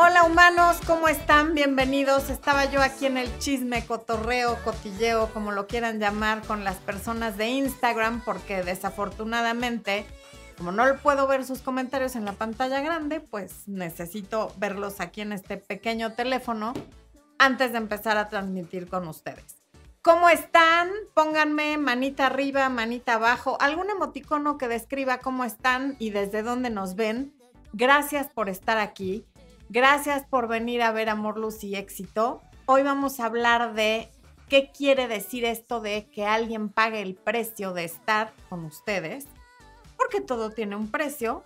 Hola humanos, ¿cómo están? Bienvenidos. Estaba yo aquí en el chisme, cotorreo, cotilleo, como lo quieran llamar, con las personas de Instagram, porque desafortunadamente, como no puedo ver sus comentarios en la pantalla grande, pues necesito verlos aquí en este pequeño teléfono antes de empezar a transmitir con ustedes. ¿Cómo están? Pónganme manita arriba, manita abajo, algún emoticono que describa cómo están y desde dónde nos ven. Gracias por estar aquí. Gracias por venir a ver Amor, Luz y Éxito. Hoy vamos a hablar de qué quiere decir esto de que alguien pague el precio de estar con ustedes, porque todo tiene un precio.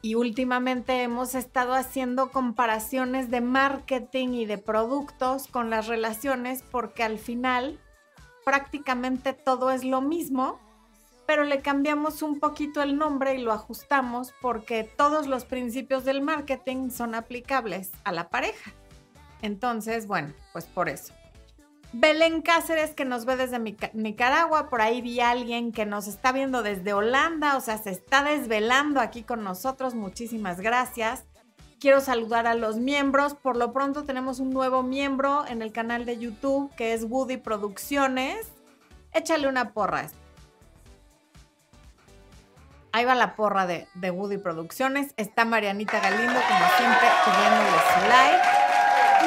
Y últimamente hemos estado haciendo comparaciones de marketing y de productos con las relaciones porque al final prácticamente todo es lo mismo pero le cambiamos un poquito el nombre y lo ajustamos porque todos los principios del marketing son aplicables a la pareja. Entonces, bueno, pues por eso. Belén Cáceres, que nos ve desde Nicaragua, por ahí vi a alguien que nos está viendo desde Holanda, o sea, se está desvelando aquí con nosotros, muchísimas gracias. Quiero saludar a los miembros, por lo pronto tenemos un nuevo miembro en el canal de YouTube que es Woody Producciones. Échale una porra Ahí va la porra de, Woody Producciones. Está Marianita Galindo, como siempre, pidiéndole su like.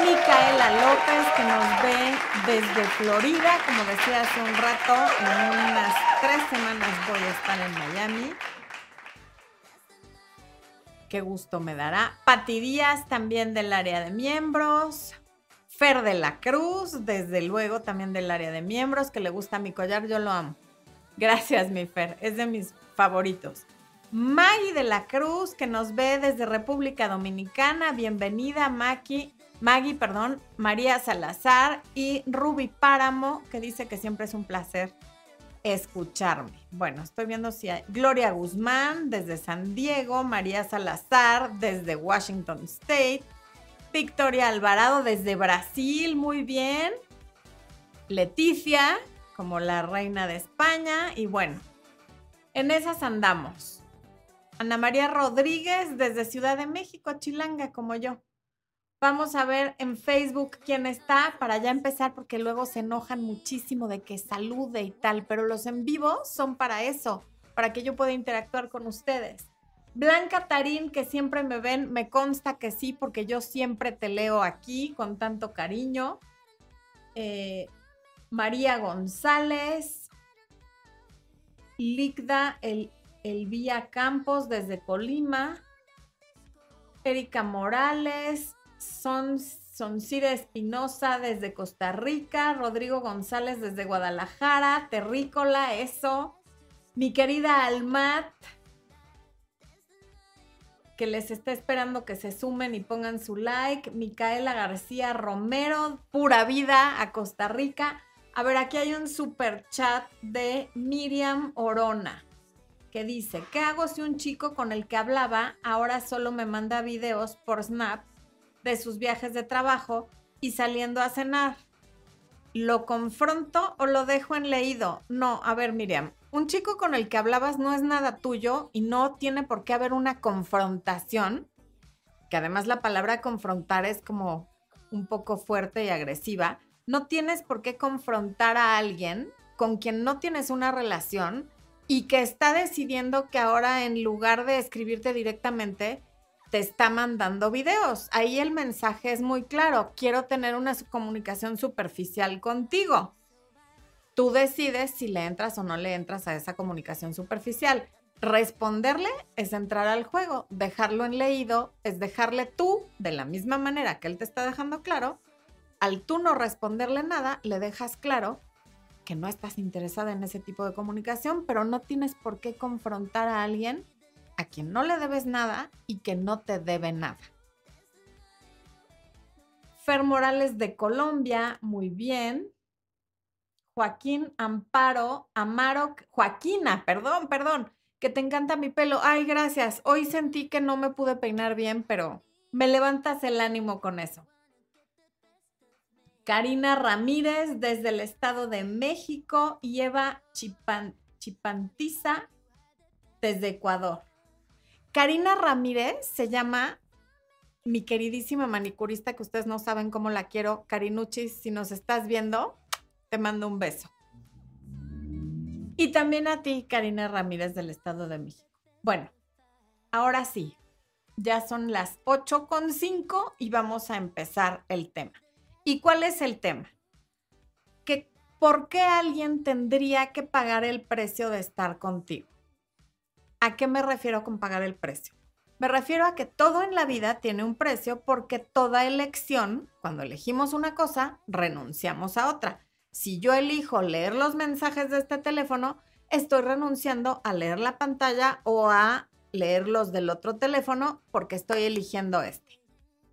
Micaela López, que nos ve desde Florida, como decía hace un rato, en unas tres semanas voy a estar en Miami. Qué gusto me dará. Pati Díaz, también del área de miembros. Fer de la Cruz, desde luego, también del área de miembros, que le gusta mi collar, yo lo amo. Gracias, mi Fer, es de mis favoritos. Maggie de la Cruz, que nos ve desde República Dominicana. Bienvenida, Maggie. Maggie, perdón, María Salazar y Ruby Páramo, que dice que siempre es un placer escucharme. Bueno, estoy viendo si hay Gloria Guzmán desde San Diego, María Salazar desde Washington State, Victoria Alvarado desde Brasil, muy bien. Leticia, como la reina de España, y bueno, en esas andamos. Ana María Rodríguez desde Ciudad de México, Chilanga, como yo. Vamos a ver en Facebook quién está para ya empezar, porque luego se enojan muchísimo de que salude y tal, pero los en vivo son para eso, para que yo pueda interactuar con ustedes. Blanca Tarín, que siempre me ven, me consta que sí, porque yo siempre te leo aquí con tanto cariño. Eh, María González, Ligda el, Elvía Campos desde Colima, Erika Morales, Son, Soncira Espinosa desde Costa Rica, Rodrigo González desde Guadalajara, Terrícola, eso, mi querida Almat, que les está esperando que se sumen y pongan su like, Micaela García Romero, pura vida a Costa Rica. A ver, aquí hay un super chat de Miriam Orona que dice, ¿qué hago si un chico con el que hablaba ahora solo me manda videos por Snap de sus viajes de trabajo y saliendo a cenar? ¿Lo confronto o lo dejo en leído? No, a ver Miriam, un chico con el que hablabas no es nada tuyo y no tiene por qué haber una confrontación, que además la palabra confrontar es como un poco fuerte y agresiva no tienes por qué confrontar a alguien con quien no tienes una relación y que está decidiendo que ahora en lugar de escribirte directamente, te está mandando videos. Ahí el mensaje es muy claro. Quiero tener una comunicación superficial contigo. Tú decides si le entras o no le entras a esa comunicación superficial. Responderle es entrar al juego. Dejarlo en leído es dejarle tú, de la misma manera que él te está dejando claro, al tú no responderle nada, le dejas claro que no estás interesada en ese tipo de comunicación, pero no tienes por qué confrontar a alguien a quien no le debes nada y que no te debe nada. Fer Morales de Colombia, muy bien. Joaquín Amparo, Amaro, Joaquina, perdón, perdón, que te encanta mi pelo. Ay, gracias. Hoy sentí que no me pude peinar bien, pero me levantas el ánimo con eso. Karina Ramírez desde el Estado de México y Eva Chipantiza desde Ecuador. Karina Ramírez se llama mi queridísima manicurista, que ustedes no saben cómo la quiero, Carinucci, si nos estás viendo, te mando un beso. Y también a ti, Karina Ramírez del Estado de México. Bueno, ahora sí, ya son las 8.5 y vamos a empezar el tema. ¿Y cuál es el tema? Que ¿por qué alguien tendría que pagar el precio de estar contigo? ¿A qué me refiero con pagar el precio? Me refiero a que todo en la vida tiene un precio porque toda elección, cuando elegimos una cosa, renunciamos a otra. Si yo elijo leer los mensajes de este teléfono, estoy renunciando a leer la pantalla o a leer los del otro teléfono porque estoy eligiendo este.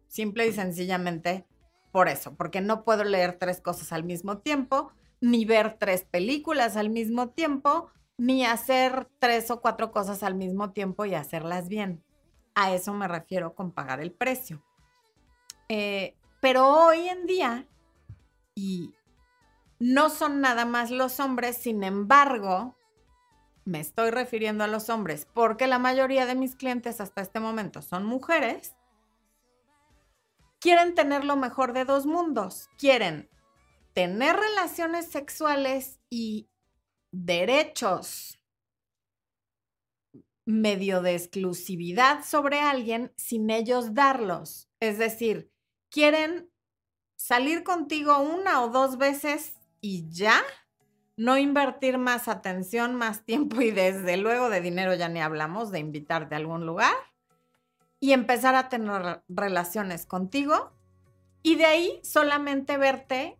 Simple y sencillamente por eso, porque no puedo leer tres cosas al mismo tiempo, ni ver tres películas al mismo tiempo, ni hacer tres o cuatro cosas al mismo tiempo y hacerlas bien. A eso me refiero con pagar el precio. Eh, pero hoy en día, y no son nada más los hombres, sin embargo, me estoy refiriendo a los hombres porque la mayoría de mis clientes hasta este momento son mujeres, quieren tener lo mejor de dos mundos. Quieren tener relaciones sexuales y derechos medio de exclusividad sobre alguien sin ellos darlos. Es decir, quieren salir contigo una o dos veces y ya, no invertir más atención, más tiempo y desde luego de dinero ya ni hablamos de invitarte a algún lugar y empezar a tener relaciones contigo y de ahí solamente verte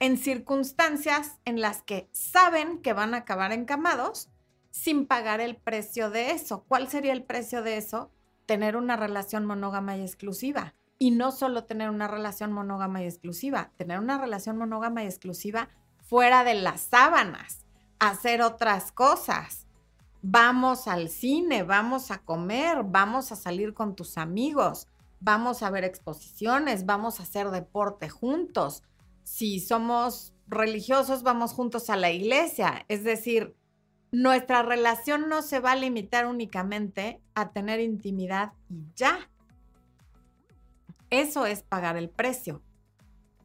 en circunstancias en las que saben que van a acabar encamados sin pagar el precio de eso. ¿Cuál sería el precio de eso? Tener una relación monógama y exclusiva. Y no solo tener una relación monógama y exclusiva, tener una relación monógama y exclusiva fuera de las sábanas, hacer otras cosas. Vamos al cine, vamos a comer, vamos a salir con tus amigos, vamos a ver exposiciones, vamos a hacer deporte juntos. Si somos religiosos, vamos juntos a la iglesia. Es decir, nuestra relación no se va a limitar únicamente a tener intimidad y ya. Eso es pagar el precio.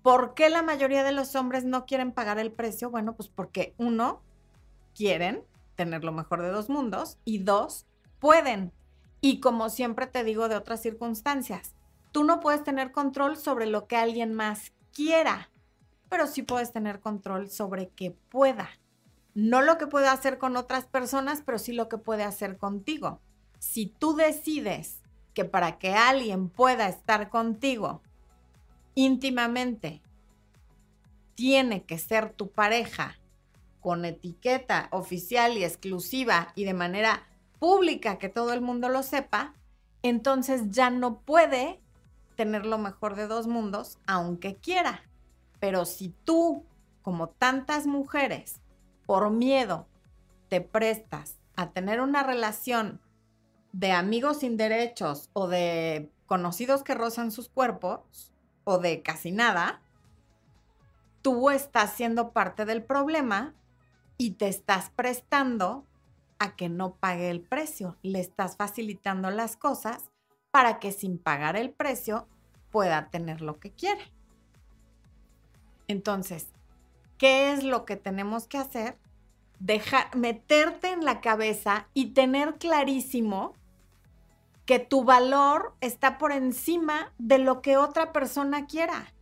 ¿Por qué la mayoría de los hombres no quieren pagar el precio? Bueno, pues porque uno, quieren tener lo mejor de dos mundos y dos, pueden. Y como siempre te digo de otras circunstancias, tú no puedes tener control sobre lo que alguien más quiera, pero sí puedes tener control sobre que pueda. No lo que puede hacer con otras personas, pero sí lo que puede hacer contigo. Si tú decides que para que alguien pueda estar contigo íntimamente, tiene que ser tu pareja con etiqueta oficial y exclusiva y de manera pública que todo el mundo lo sepa, entonces ya no puede tener lo mejor de dos mundos, aunque quiera. Pero si tú, como tantas mujeres, por miedo, te prestas a tener una relación de amigos sin derechos o de conocidos que rozan sus cuerpos o de casi nada, tú estás siendo parte del problema y te estás prestando a que no pague el precio. Le estás facilitando las cosas para que sin pagar el precio pueda tener lo que quiere. Entonces, ¿qué es lo que tenemos que hacer? Dejar, meterte en la cabeza y tener clarísimo que tu valor está por encima de lo que otra persona quiera.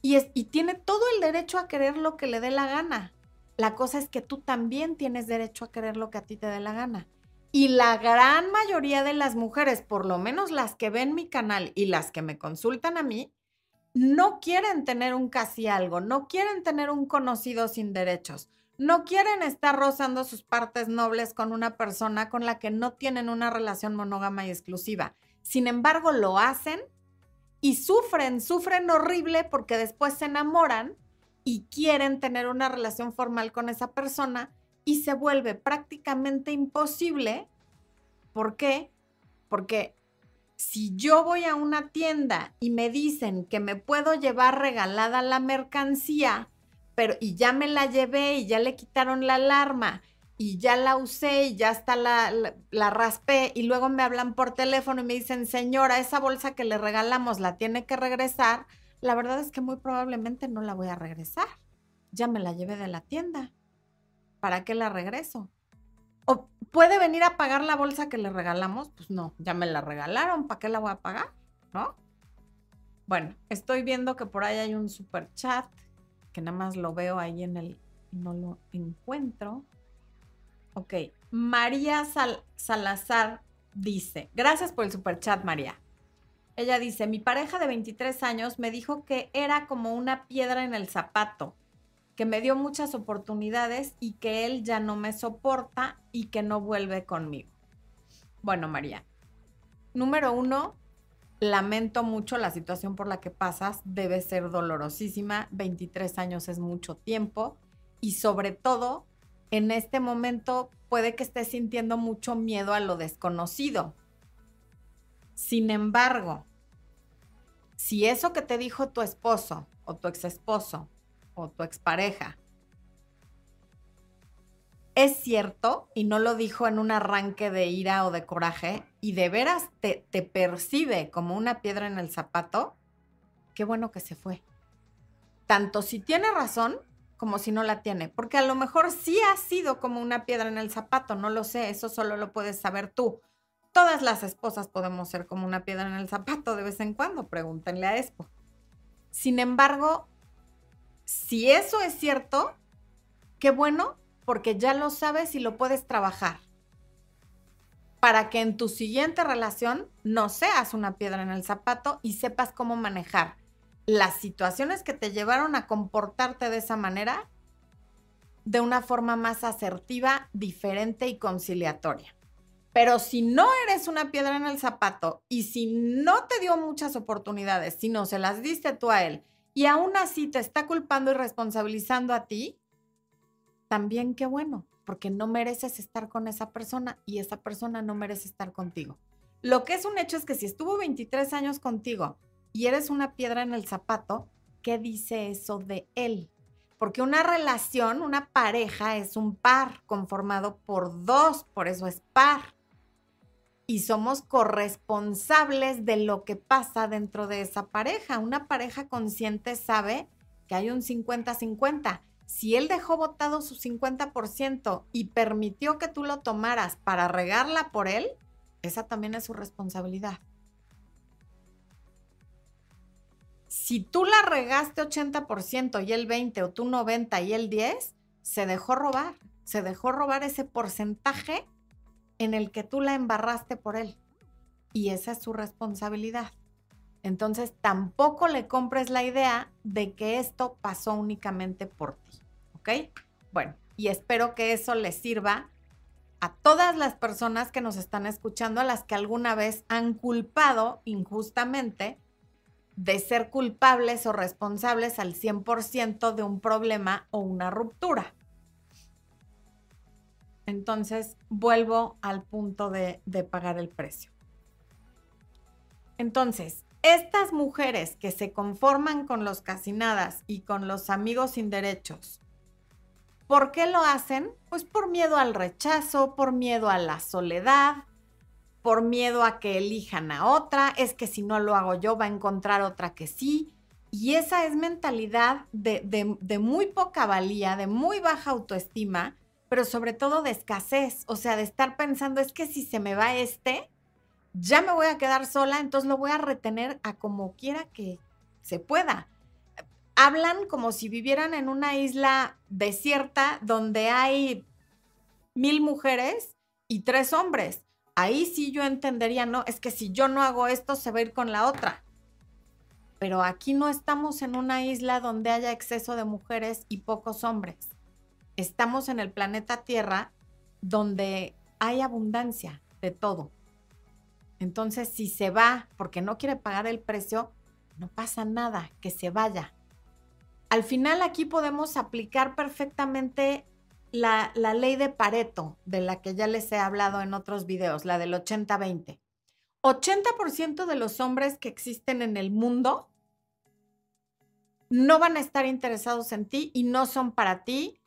Y, y tiene todo el derecho a querer lo que le dé la gana. La cosa es que tú también tienes derecho a querer lo que a ti te dé la gana. Y la gran mayoría de las mujeres, por lo menos las que ven mi canal y las que me consultan a mí, no quieren tener un casi algo, no quieren tener un conocido sin derechos, no quieren estar rozando sus partes nobles con una persona con la que no tienen una relación monógama y exclusiva. Sin embargo, lo hacen y sufren, sufren horrible porque después se enamoran y quieren tener una relación formal con esa persona y se vuelve prácticamente imposible. ¿Por qué? Porque si yo voy a una tienda y me dicen que me puedo llevar regalada la mercancía, pero y ya me la llevé y ya le quitaron la alarma y ya la usé y ya está la, la, la, raspé y luego me hablan por teléfono y me dicen, señora, esa bolsa que le regalamos la tiene que regresar, la verdad es que muy probablemente no la voy a regresar. Ya me la llevé de la tienda. ¿Para qué la regreso? ¿O puede venir a pagar la bolsa que le regalamos? Pues no, ya me la regalaron, ¿para qué la voy a pagar? ¿No? Bueno, estoy viendo que por ahí hay un super chat, que nada más lo veo ahí en el, no lo encuentro. Ok, María Salazar dice, gracias por el super chat, María. Ella dice, mi pareja de 23 años me dijo que era como una piedra en el zapato que me dio muchas oportunidades y que él ya no me soporta y que no vuelve conmigo. Bueno, María, número uno, lamento mucho la situación por la que pasas, debe ser dolorosísima, 23 años es mucho tiempo y sobre todo en este momento puede que estés sintiendo mucho miedo a lo desconocido. Sin embargo, si eso que te dijo tu esposo o tu ex esposo o tu expareja es cierto y no lo dijo en un arranque de ira o de coraje y de veras te, te percibe como una piedra en el zapato, qué bueno que se fue. Tanto si tiene razón como si no la tiene, porque a lo mejor sí ha sido como una piedra en el zapato, no lo sé, eso solo lo puedes saber tú. Todas las esposas podemos ser como una piedra en el zapato de vez en cuando, pregúntenle a Expo. Sin embargo, si eso es cierto, qué bueno, porque ya lo sabes y lo puedes trabajar. Para que en tu siguiente relación no seas una piedra en el zapato y sepas cómo manejar las situaciones que te llevaron a comportarte de esa manera de una forma más asertiva, diferente y conciliatoria. Pero si no eres una piedra en el zapato y si no te dio muchas oportunidades, si no se las diste tú a él y aún así te está culpando y responsabilizando a ti, también qué bueno, porque no mereces estar con esa persona y esa persona no merece estar contigo. Lo que es un hecho es que si estuvo 23 años contigo y eres una piedra en el zapato, ¿qué dice eso de él? Porque una relación, una pareja es un par conformado por dos, por eso es par y somos corresponsables de lo que pasa dentro de esa pareja. Una pareja consciente sabe que hay un 50-50. Si él dejó votado su 50% y permitió que tú lo tomaras para regarla por él, esa también es su responsabilidad. Si tú la regaste 80% y él 20 o tú 90 y él 10, se dejó robar. Se dejó robar ese porcentaje en el que tú la embarraste por él. Y esa es su responsabilidad. Entonces tampoco le compres la idea de que esto pasó únicamente por ti. ¿Ok? Bueno, y espero que eso les sirva a todas las personas que nos están escuchando, a las que alguna vez han culpado injustamente de ser culpables o responsables al 100% de un problema o una ruptura. Entonces, vuelvo al punto de, pagar el precio. Entonces, estas mujeres que se conforman con los casinadas y con los amigos sin derechos, ¿por qué lo hacen? Pues por miedo al rechazo, por miedo a la soledad, por miedo a que elijan a otra, es que si no lo hago yo va a encontrar otra que sí. Y esa es mentalidad de, de muy poca valía, de muy baja autoestima, pero sobre todo de escasez, o sea, de estar pensando, es que si se me va este, ya me voy a quedar sola, entonces lo voy a retener a como quiera que se pueda. Hablan como si vivieran en una isla desierta donde hay mil mujeres y tres hombres. Ahí sí yo entendería, no, es que si yo no hago esto, se va a ir con la otra. Pero aquí no estamos en una isla donde haya exceso de mujeres y pocos hombres estamos en el planeta Tierra donde hay abundancia de todo. Entonces, si se va porque no quiere pagar el precio, no pasa nada, que se vaya. Al final aquí podemos aplicar perfectamente la, ley de Pareto, de la que ya les he hablado en otros videos, la del 80-20. 80% de los hombres que existen en el mundo no van a estar interesados en ti y no son para ti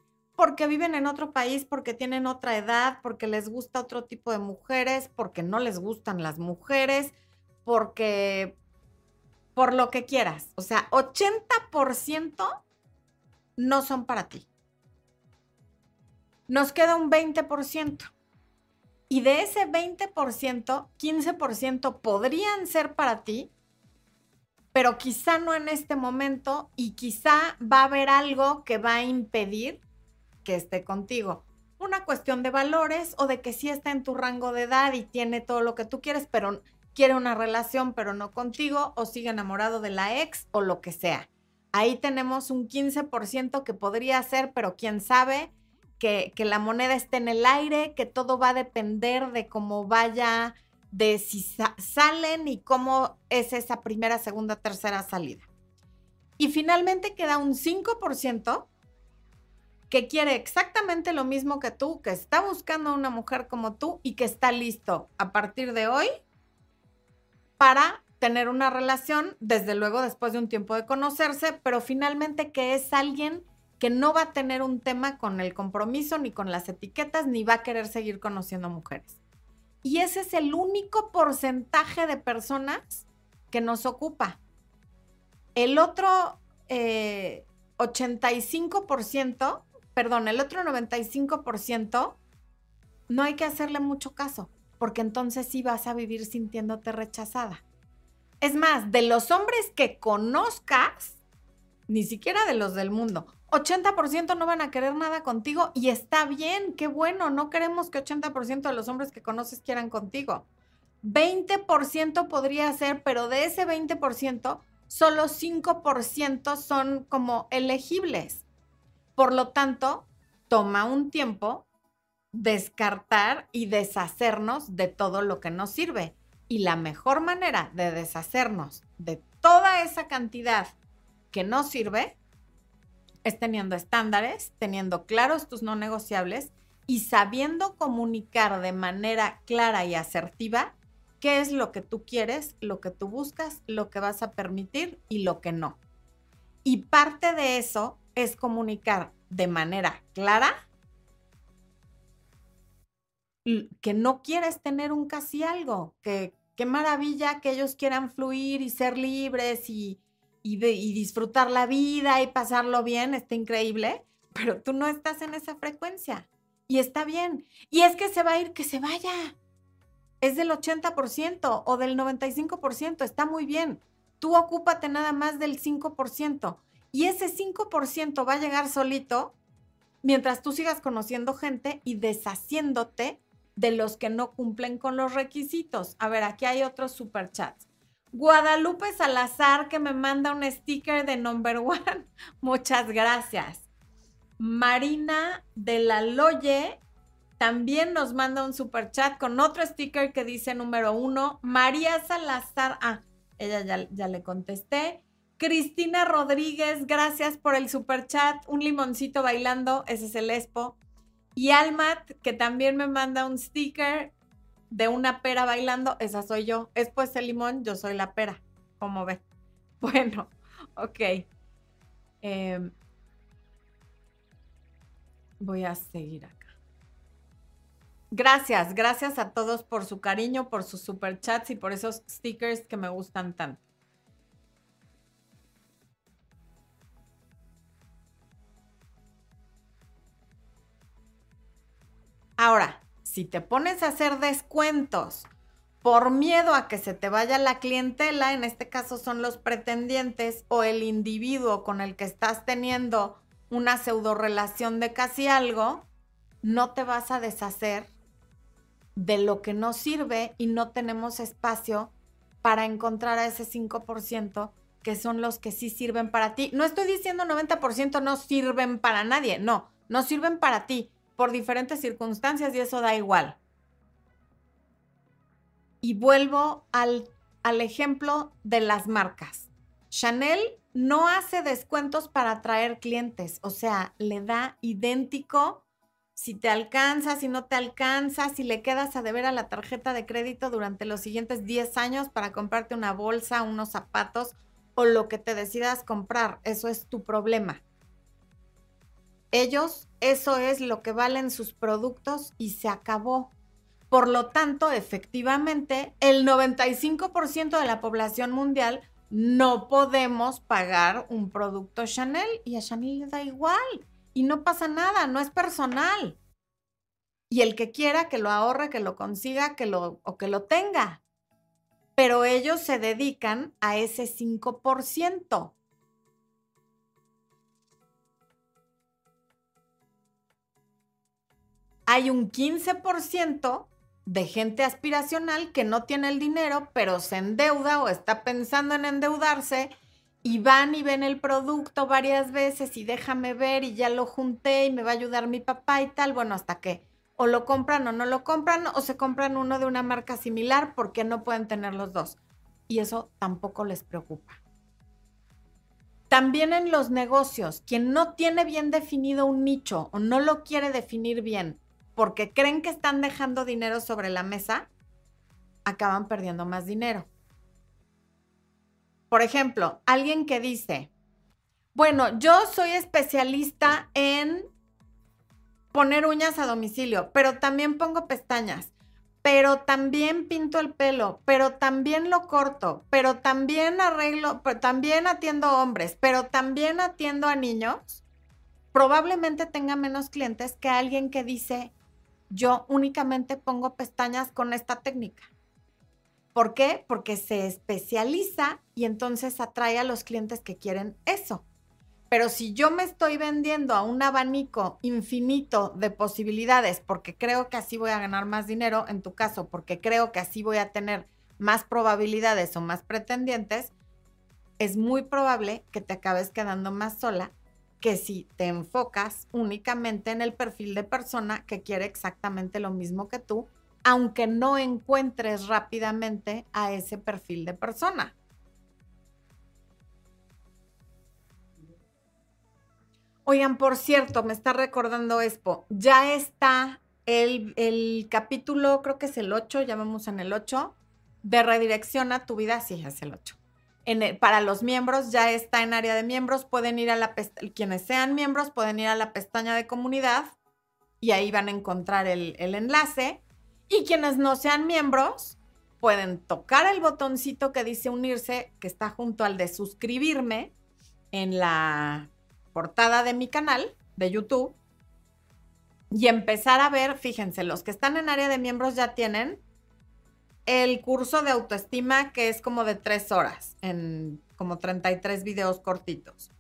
porque viven en otro país, porque tienen otra edad, porque les gusta otro tipo de mujeres, porque no les gustan las mujeres, porque por lo que quieras. O sea, 80% no son para ti. Nos queda un 20%. Y de ese 20%, 15% podrían ser para ti, pero quizá no en este momento y quizá va a haber algo que va a impedir que esté contigo. Una cuestión de valores o de que sí está en tu rango de edad y tiene todo lo que tú quieres, pero quiere una relación, pero no contigo, o sigue enamorado de la ex o lo que sea. Ahí tenemos un 15% que podría ser, pero quién sabe, que, que, la moneda esté en el aire, que todo va a depender de cómo vaya, de si salen y cómo es esa primera, segunda, tercera salida. Y finalmente queda un 5% que quiere exactamente lo mismo que tú, que está buscando a una mujer como tú y que está listo a partir de hoy para tener una relación, desde luego después de un tiempo de conocerse, pero finalmente que es alguien que no va a tener un tema con el compromiso, ni con las etiquetas, ni va a querer seguir conociendo mujeres. Y ese es el único porcentaje de personas que nos ocupa. El otro 85%, eh, perdón, el otro 95%, no hay que hacerle mucho caso porque entonces sí vas a vivir sintiéndote rechazada. Es más, de los hombres que conozcas, ni siquiera de los del mundo, 80% no van a querer nada contigo y está bien, qué bueno, no queremos que 80% de los hombres que conoces quieran contigo. 20% podría ser, pero de ese 20%, solo 5% son como elegibles. Por lo tanto, toma un tiempo descartar y deshacernos de todo lo que nos sirve. Y la mejor manera de deshacernos de toda esa cantidad que nos sirve es teniendo estándares, teniendo claros tus no negociables y sabiendo comunicar de manera clara y asertiva qué es lo que tú quieres, lo que tú buscas, lo que vas a permitir y lo que no. Y parte de eso es comunicar de manera clara que no quieres tener un casi algo, que qué maravilla que ellos quieran fluir y ser libres y, y, disfrutar la vida y pasarlo bien, está increíble, pero tú no estás en esa frecuencia y está bien. Y es que se va a ir, que se vaya. Es del 80% o del 95%, está muy bien. Tú ocúpate nada más del 5% y ese 5% va a llegar solito mientras tú sigas conociendo gente y deshaciéndote de los que no cumplen con los requisitos. A ver, aquí hay otros superchats. Guadalupe Salazar que me manda un sticker de number one. Muchas gracias. Marina de la Loye también nos manda un superchat con otro sticker que dice número uno. María Salazar, ah, ella ya, ya le contesté. Cristina Rodríguez, gracias por el superchat. Un limoncito bailando, ese es el Expo. Y Almat, que también me manda un sticker de una pera bailando, esa soy yo. Es pues el limón, yo soy la pera, como ve. Bueno, ok. Em, voy a seguir acá. Gracias, gracias a todos por su cariño, por sus superchats y por esos stickers que me gustan tanto. Ahora, si te pones a hacer descuentos por miedo a que se te vaya la clientela, en este caso son los pretendientes o el individuo con el que estás teniendo una pseudo relación de casi algo, no te vas a deshacer de lo que no sirve y no tenemos espacio para encontrar a ese 5% que son los que sí sirven para ti. No estoy diciendo 90% no sirven para nadie, no, no sirven para ti por diferentes circunstancias y eso da igual. Y vuelvo al, al ejemplo de las marcas. Chanel no hace descuentos para atraer clientes, o sea, le da idéntico si te alcanza, si no te alcanza, si le quedas a deber a la tarjeta de crédito durante los siguientes 10 años para comprarte una bolsa, unos zapatos o lo que te decidas comprar. Eso es tu problema. Ellos, eso es lo que valen sus productos y se acabó. Por lo tanto, efectivamente, el 95% de la población mundial no podemos pagar un producto Chanel y a Chanel le da igual y no pasa nada, no es personal. Y el que quiera que lo ahorre, que lo consiga, que lo o que lo tenga. Pero ellos se dedican a ese 5%. Hay un 15% de gente aspiracional que no tiene el dinero, pero se endeuda o está pensando en endeudarse y van y ven el producto varias veces y déjame ver y ya lo junté y me va a ayudar mi papá y tal. Bueno, hasta que o lo compran o no lo compran o se compran uno de una marca similar porque no pueden tener los dos. Y eso tampoco les preocupa. También en los negocios, quien no tiene bien definido un nicho o no lo quiere definir bien porque creen que están dejando dinero sobre la mesa, acaban perdiendo más dinero. Por ejemplo, alguien que dice, bueno, yo soy especialista en poner uñas a domicilio, pero también pongo pestañas, pero también pinto el pelo, pero también lo corto, pero también arreglo, pero también atiendo hombres, pero también atiendo a niños, probablemente tenga menos clientes que alguien que dice, yo únicamente pongo pestañas con esta técnica. ¿Por qué? Porque se especializa y entonces atrae a los clientes que quieren eso. Pero si yo me estoy vendiendo a un abanico infinito de posibilidades porque creo que así voy a ganar más dinero, en tu caso, porque creo que así voy a tener más probabilidades o más pretendientes, es muy probable que te acabes quedando más sola que si te enfocas únicamente en el perfil de persona que quiere exactamente lo mismo que tú, aunque no encuentres rápidamente a ese perfil de persona. Oigan, por cierto, me está recordando Expo, ya está el, el, capítulo, creo que es el 8, ya vamos en el 8, de redirección a tu vida, sí, es el 8 para los miembros ya está en área de miembros, pueden ir a la quienes sean miembros pueden ir a la pestaña de comunidad y ahí van a encontrar el, el enlace. Y quienes no sean miembros pueden tocar el botoncito que dice unirse, que está junto al de suscribirme en la portada de mi canal de YouTube y empezar a ver, fíjense, los que están en área de miembros ya tienen el curso de autoestima que es como de tres horas, en como 33 videos cortitos.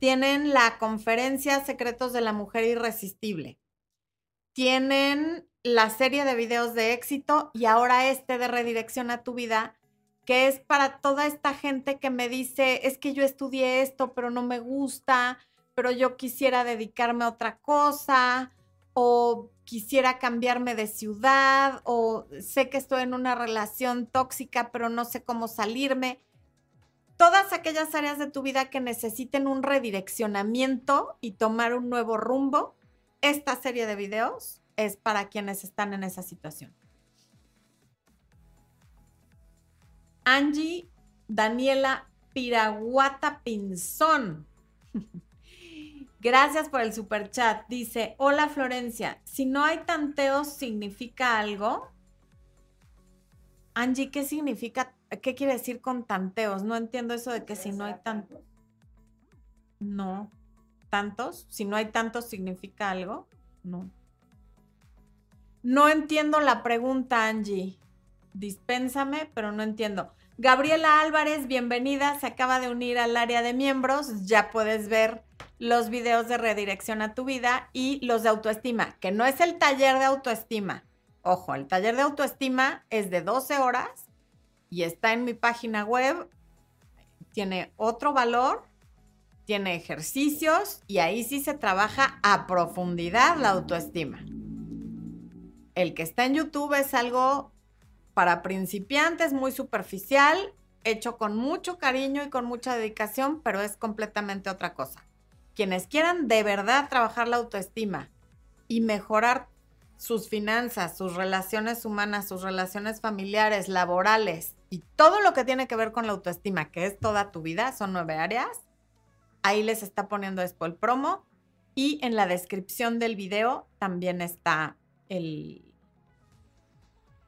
Tienen la conferencia Secretos de la Mujer Irresistible. Tienen la serie de videos de éxito y ahora este de redirección a tu vida, que es para toda esta gente que me dice, es que yo estudié esto, pero no me gusta, pero yo quisiera dedicarme a otra cosa, o quisiera cambiarme de ciudad o sé que estoy en una relación tóxica, pero no sé cómo salirme. Todas aquellas áreas de tu vida que necesiten un redireccionamiento y tomar un nuevo rumbo, esta serie de videos es para quienes están en esa situación. Angie Daniela Piraguata Pinzón Gracias por el super chat. Dice, hola Florencia, si no hay tanteos, ¿significa algo? Angie, ¿qué significa? ¿Qué quiere decir con tanteos? No entiendo eso de que si no hay tantos. No. ¿Tantos? Si no hay tantos, ¿significa algo? No. No entiendo la pregunta, Angie. Dispénsame, pero no entiendo. Gabriela Álvarez, bienvenida. Se acaba de unir al área de miembros. Ya puedes ver los videos de redirección a tu vida y los de autoestima, que no es el taller de autoestima. Ojo, el taller de autoestima es de 12 horas y está en mi página web. Tiene otro valor, tiene ejercicios y ahí sí se trabaja a profundidad la autoestima. El que está en YouTube es algo para principiantes, muy superficial, hecho con mucho cariño y con mucha dedicación, pero es completamente otra cosa. Quienes quieran de verdad trabajar la autoestima y mejorar sus finanzas, sus relaciones humanas, sus relaciones familiares, laborales y todo lo que tiene que ver con la autoestima, que es toda tu vida, son nueve áreas. Ahí les está poniendo después el promo. Y en la descripción del video también está el,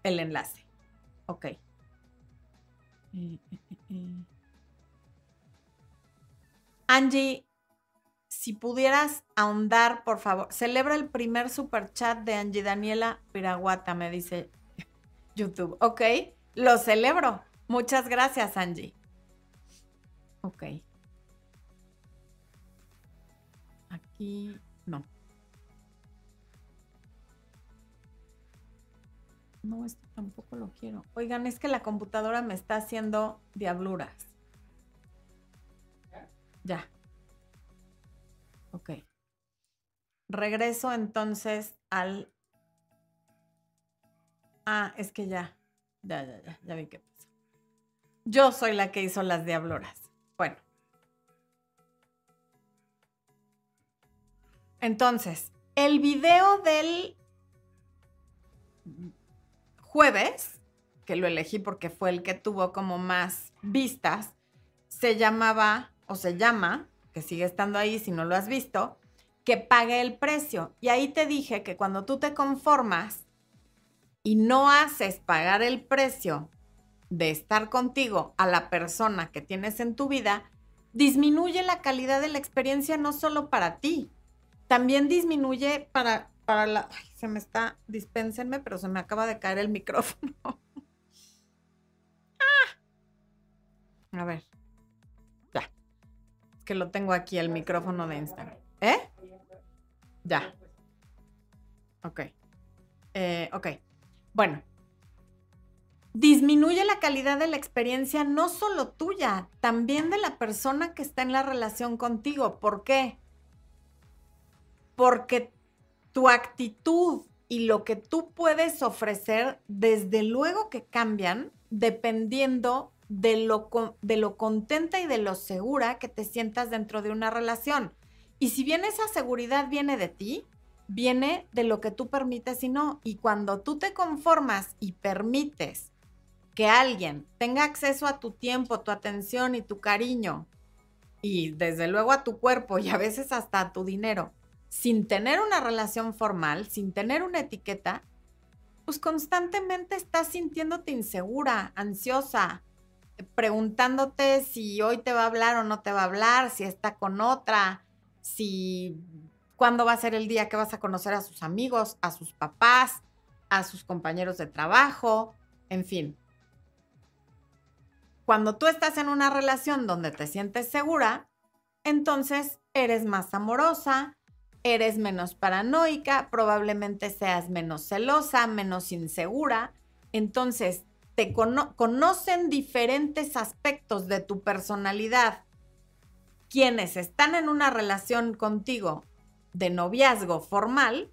el enlace. Ok. Angie, si pudieras ahondar, por favor, celebra el primer super chat de Angie Daniela Piraguata, me dice YouTube. Ok, lo celebro. Muchas gracias, Angie. Ok. Aquí no. No, esto tampoco lo quiero. Oigan, es que la computadora me está haciendo diabluras. Ya. Ok. Regreso entonces al... Ah, es que ya. Ya, ya, ya. Ya vi qué pasó. Yo soy la que hizo las diabluras. Bueno. Entonces, el video del jueves, que lo elegí porque fue el que tuvo como más vistas, se llamaba o se llama, que sigue estando ahí si no lo has visto, que pague el precio. Y ahí te dije que cuando tú te conformas y no haces pagar el precio de estar contigo a la persona que tienes en tu vida, disminuye la calidad de la experiencia no solo para ti, también disminuye para, para la... se me está, dispénsenme, pero se me acaba de caer el micrófono. ¡Ah! A ver. Ya. Es que lo tengo aquí, el micrófono de Instagram. ¿Eh? Ya. Ok. Eh, ok. Bueno. Disminuye la calidad de la experiencia no solo tuya, también de la persona que está en la relación contigo. ¿Por qué? Porque tu actitud y lo que tú puedes ofrecer, desde luego que cambian dependiendo de lo, de lo contenta y de lo segura que te sientas dentro de una relación. Y si bien esa seguridad viene de ti, viene de lo que tú permites y no. Y cuando tú te conformas y permites que alguien tenga acceso a tu tiempo, tu atención y tu cariño, y desde luego a tu cuerpo y a veces hasta a tu dinero, sin tener una relación formal, sin tener una etiqueta, pues constantemente estás sintiéndote insegura, ansiosa, preguntándote si hoy te va a hablar o no te va a hablar, si está con otra, si cuándo va a ser el día que vas a conocer a sus amigos, a sus papás, a sus compañeros de trabajo, en fin. Cuando tú estás en una relación donde te sientes segura, entonces eres más amorosa, eres menos paranoica, probablemente seas menos celosa, menos insegura. Entonces, te conocen diferentes aspectos de tu personalidad. Quienes están en una relación contigo de noviazgo formal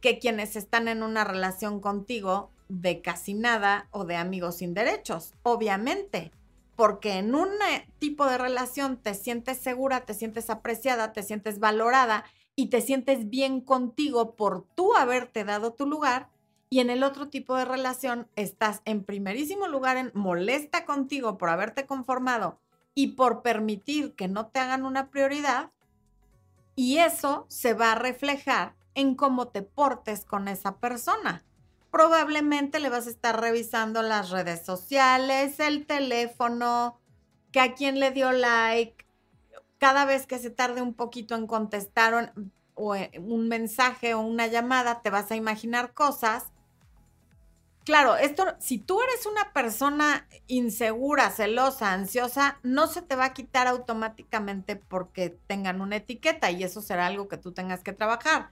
que quienes están en una relación contigo de casi nada o de amigos sin derechos, obviamente, porque en un tipo de relación te sientes segura, te sientes apreciada, te sientes valorada y te sientes bien contigo por tú haberte dado tu lugar. Y en el otro tipo de relación estás en primerísimo lugar en molesta contigo por haberte conformado y por permitir que no te hagan una prioridad. Y eso se va a reflejar en cómo te portes con esa persona. Probablemente le vas a estar revisando las redes sociales, el teléfono, que a quién le dio like, cada vez que se tarde un poquito en contestar eh, un mensaje o una llamada, te vas a imaginar cosas. Claro, esto, si tú eres una persona insegura, celosa, ansiosa, no se te va a quitar automáticamente porque tengan una etiqueta y eso será algo que tú tengas que trabajar.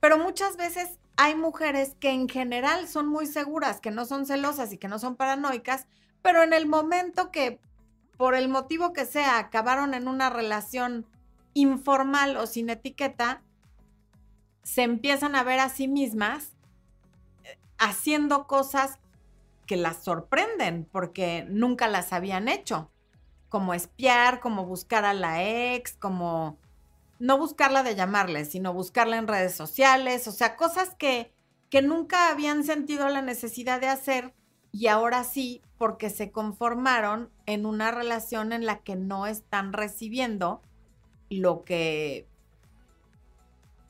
Pero muchas veces hay mujeres que en general son muy seguras, que no son celosas y que no son paranoicas, pero en el momento que por el motivo que sea, acabaron en una relación informal o sin etiqueta, se empiezan a ver a sí mismas eh, haciendo cosas que las sorprenden porque nunca las habían hecho, como espiar, como buscar a la ex, como no buscarla de llamarle, sino buscarla en redes sociales, o sea, cosas que, que nunca habían sentido la necesidad de hacer y ahora sí porque se conformaron en una relación en la que no están recibiendo lo que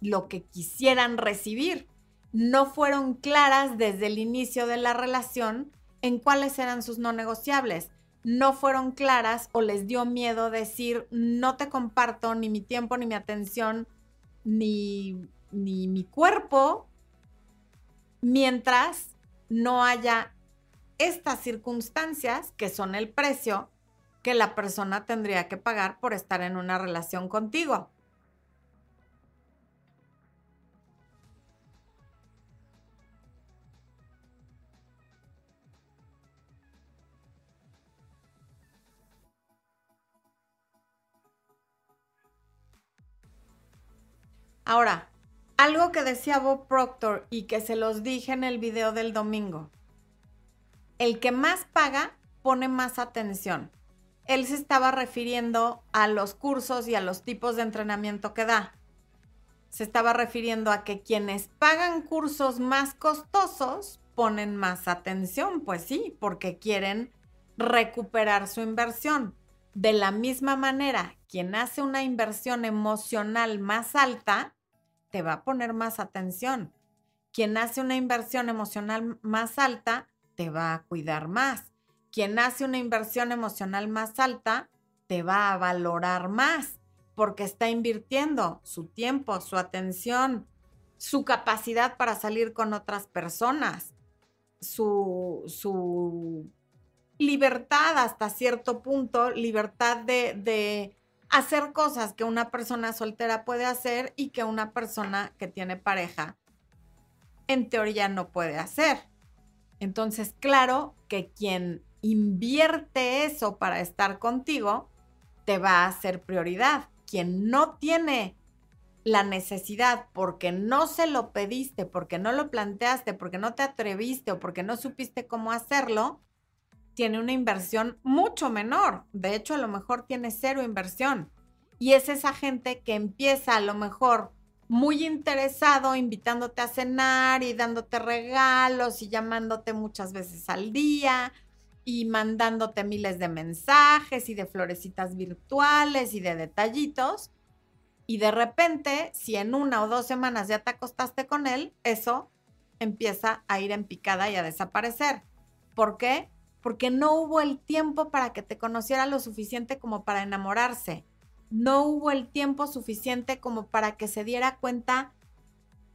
lo que quisieran recibir. No fueron claras desde el inicio de la relación en cuáles eran sus no negociables. No fueron claras o les dio miedo decir, no te comparto ni mi tiempo, ni mi atención, ni, ni mi cuerpo, mientras no haya estas circunstancias que son el precio que la persona tendría que pagar por estar en una relación contigo. Ahora, algo que decía Bob Proctor y que se los dije en el video del domingo. El que más paga pone más atención. Él se estaba refiriendo a los cursos y a los tipos de entrenamiento que da. Se estaba refiriendo a que quienes pagan cursos más costosos ponen más atención, pues sí, porque quieren recuperar su inversión. De la misma manera, quien hace una inversión emocional más alta te va a poner más atención. Quien hace una inversión emocional más alta, te va a cuidar más. Quien hace una inversión emocional más alta, te va a valorar más porque está invirtiendo su tiempo, su atención, su capacidad para salir con otras personas, su, su libertad hasta cierto punto, libertad de, de hacer cosas que una persona soltera puede hacer y que una persona que tiene pareja en teoría no puede hacer. Entonces, claro que quien invierte eso para estar contigo, te va a hacer prioridad. Quien no tiene la necesidad porque no se lo pediste, porque no lo planteaste, porque no te atreviste o porque no supiste cómo hacerlo, tiene una inversión mucho menor. De hecho, a lo mejor tiene cero inversión. Y es esa gente que empieza a lo mejor muy interesado, invitándote a cenar y dándote regalos y llamándote muchas veces al día y mandándote miles de mensajes y de florecitas virtuales y de detallitos. Y de repente, si en una o dos semanas ya te acostaste con él, eso empieza a ir en picada y a desaparecer. ¿Por qué? porque no hubo el tiempo para que te conociera lo suficiente como para enamorarse. No hubo el tiempo suficiente como para que se diera cuenta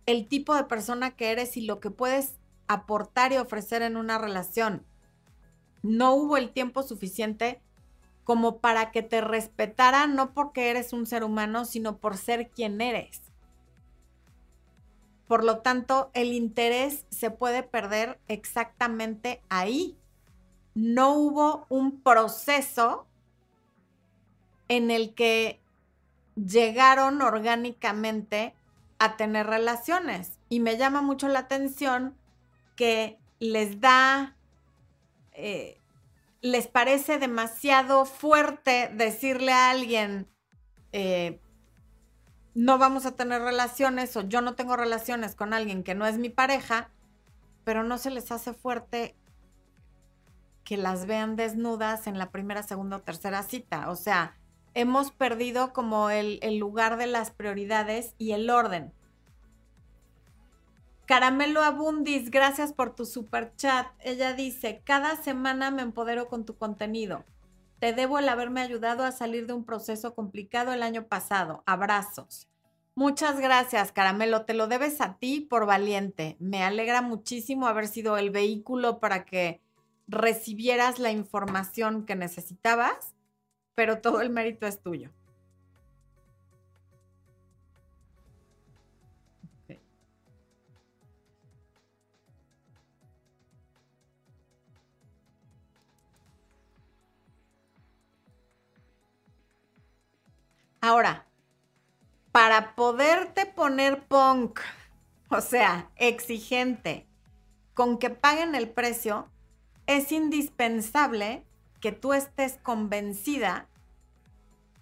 el tipo de persona que eres y lo que puedes aportar y ofrecer en una relación. No hubo el tiempo suficiente como para que te respetara no porque eres un ser humano, sino por ser quien eres. Por lo tanto, el interés se puede perder exactamente ahí, no hubo un proceso en el que llegaron orgánicamente a tener relaciones. Y me llama mucho la atención que les da, eh, les parece demasiado fuerte decirle a alguien, eh, no vamos a tener relaciones o yo no tengo relaciones con alguien que no es mi pareja, pero no se les hace fuerte que las vean desnudas en la primera, segunda o tercera cita. O sea, hemos perdido como el, lugar de las prioridades y el orden. Caramelo Abundis, gracias por tu super chat. Ella dice, cada semana me empodero con tu contenido. Te debo el haberme ayudado a salir de un proceso complicado el año pasado. Abrazos. Muchas gracias, Caramelo. Te lo debes a ti por valiente. Me alegra muchísimo haber sido el vehículo para que recibieras la información que necesitabas, pero todo el mérito es tuyo. Ahora, para poderte poner punk, o sea, exigente, con que paguen el precio, es indispensable que tú estés convencida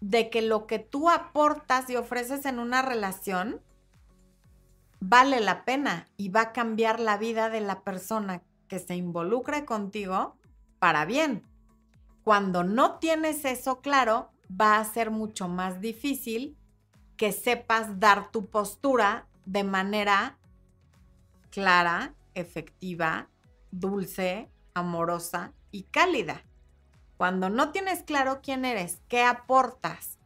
de que lo que tú aportas y ofreces en una relación vale la pena y va a cambiar la vida de la persona que se involucre contigo para bien. Cuando no tienes eso claro, va a ser mucho más difícil que sepas dar tu postura de manera clara, efectiva, dulce, amorosa y cálida. Cuando no tienes claro quién eres, qué aportas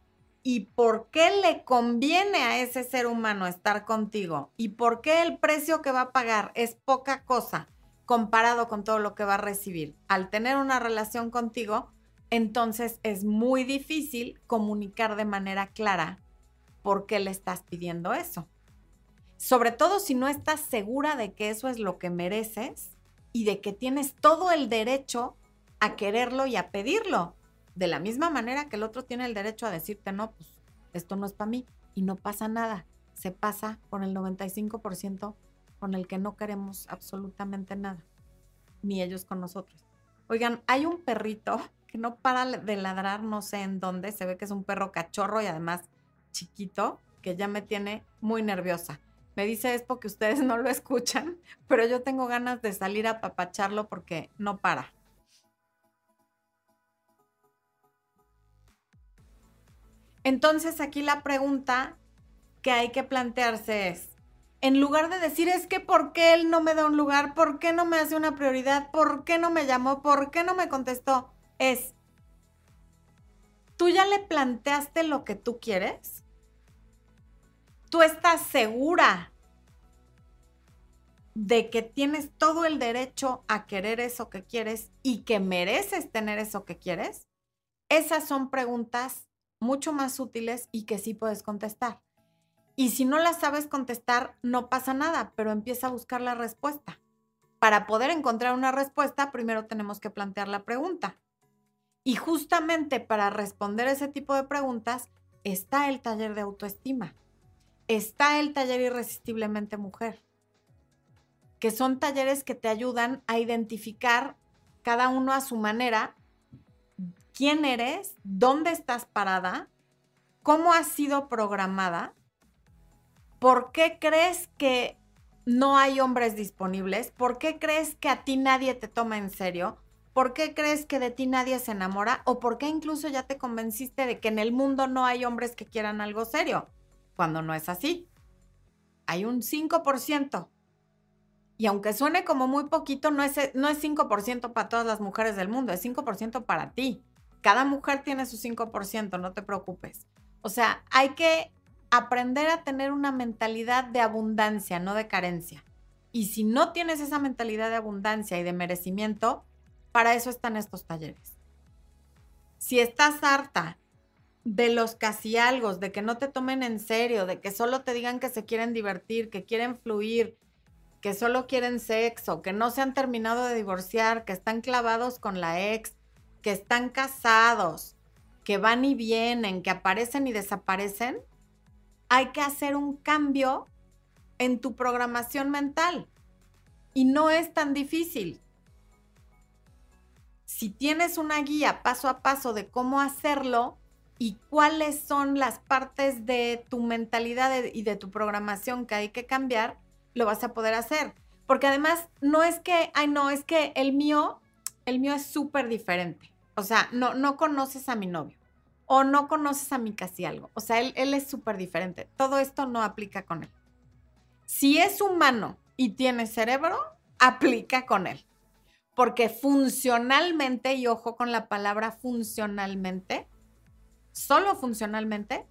y por qué le conviene a ese ser humano estar contigo y por qué el precio que va a pagar es poca cosa comparado con todo lo que va a recibir al tener una relación contigo, entonces es muy difícil comunicar de manera clara por qué le estás pidiendo eso. Sobre todo si no estás segura de que eso es lo que mereces y de que tienes todo el derecho a quererlo y a pedirlo. De la misma manera que el otro tiene el derecho a decirte, no, pues esto no es para mí y no pasa nada. Se pasa con el 95% con el que no queremos absolutamente nada, ni ellos con nosotros. Oigan, hay un perrito que no para de ladrar, no sé en dónde, se ve que es un perro cachorro y además chiquito, que ya me tiene muy nerviosa. Me dice es porque ustedes no lo escuchan, pero yo tengo ganas de salir a papacharlo porque no para. Entonces aquí la pregunta que hay que plantearse es, en lugar de decir es que por qué él no me da un lugar, por qué no me hace una prioridad, por qué no me llamó, por qué no me contestó, es, ¿tú ya le planteaste lo que tú quieres? ¿Tú estás segura de que tienes todo el derecho a querer eso que quieres y que mereces tener eso que quieres? Esas son preguntas mucho más útiles y que sí puedes contestar. Y si no la sabes contestar, no pasa nada, pero empieza a buscar la respuesta. Para poder encontrar una respuesta, primero tenemos que plantear la pregunta. Y justamente para responder ese tipo de preguntas está el taller de autoestima. Está el taller irresistiblemente mujer, que son talleres que te ayudan a identificar cada uno a su manera quién eres, dónde estás parada, cómo has sido programada ¿por qué crees que no hay hombres disponibles? ¿Por qué crees que a ti nadie te toma en serio? ¿Por qué crees que de ti nadie se enamora? ¿O por qué incluso ya te convenciste de que en el mundo no hay hombres que quieran algo serio? Cuando no es así. Hay un 5%. Y aunque suene como muy poquito, no es, no es 5% para todas las mujeres del mundo, es 5% para ti. Cada mujer tiene su 5%, no te preocupes. O sea, hay que aprender a tener una mentalidad de abundancia, no de carencia. Y si no tienes esa mentalidad de abundancia y de merecimiento, para eso están estos talleres. Si estás harta de los casi algo, de que no te tomen en serio, de que solo te digan que se quieren divertir, que quieren fluir, que solo quieren sexo, que no se han terminado de divorciar, que están clavados con la ex, que están casados, que van y vienen, que aparecen y desaparecen, hay que hacer un cambio en tu programación mental. Y no es tan difícil. Si tienes una guía paso a paso de cómo hacerlo y cuáles son las partes de tu mentalidad y de tu programación que hay que cambiar, lo vas a poder hacer. Porque además no es que, ay no, es que el mío, el mío es súper diferente. O sea, no, no conoces a mi novio o no conoces a mi casi algo. O sea, él, él es súper diferente. Todo esto no aplica con él. Si es humano y tiene cerebro, aplica con él. Porque funcionalmente, y ojo con la palabra funcionalmente, solo funcionalmente,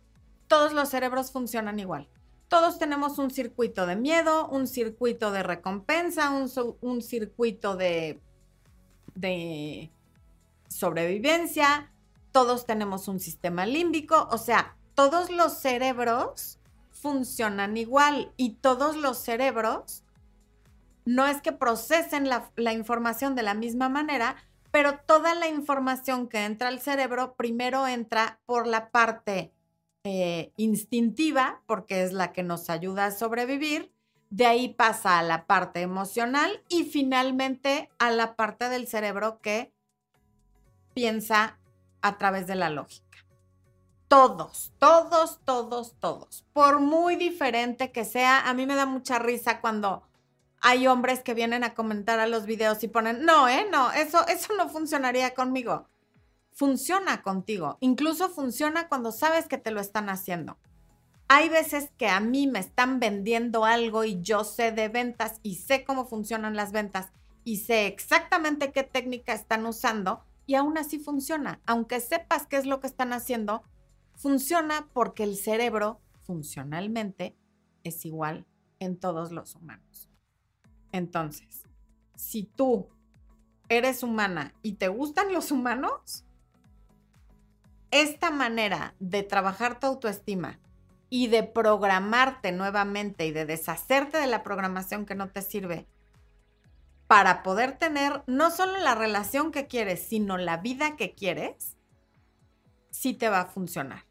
todos los cerebros funcionan igual. Todos tenemos un circuito de miedo, un circuito de recompensa, un, un circuito de, de sobrevivencia, todos tenemos un sistema límbico, o sea, todos los cerebros funcionan igual y todos los cerebros no es que procesen la, información de la misma manera, pero toda la información que entra al cerebro primero entra por la parte eh, instintiva, porque es la que nos ayuda a sobrevivir, de ahí pasa a la parte emocional y finalmente a la parte del cerebro que piensa a través de la lógica. Todos, todos, todos, todos. Por muy diferente que sea, a mí me da mucha risa cuando hay hombres que vienen a comentar a los videos y ponen, no, eh, no, eso, eso no funcionaría conmigo. Funciona contigo. Incluso funciona cuando sabes que te lo están haciendo. Hay veces que a mí me están vendiendo algo y yo sé de ventas y sé cómo funcionan las ventas y sé exactamente qué técnica están usando y aún así funciona. Aunque sepas qué es lo que están haciendo, funciona porque el cerebro funcionalmente es igual en todos los humanos. Entonces, si tú eres humana y te gustan los humanos, esta manera de trabajar tu autoestima y de programarte nuevamente y de deshacerte de la programación que no te sirve para poder tener no solo la relación que quieres, sino la vida que quieres, sí te va a funcionar.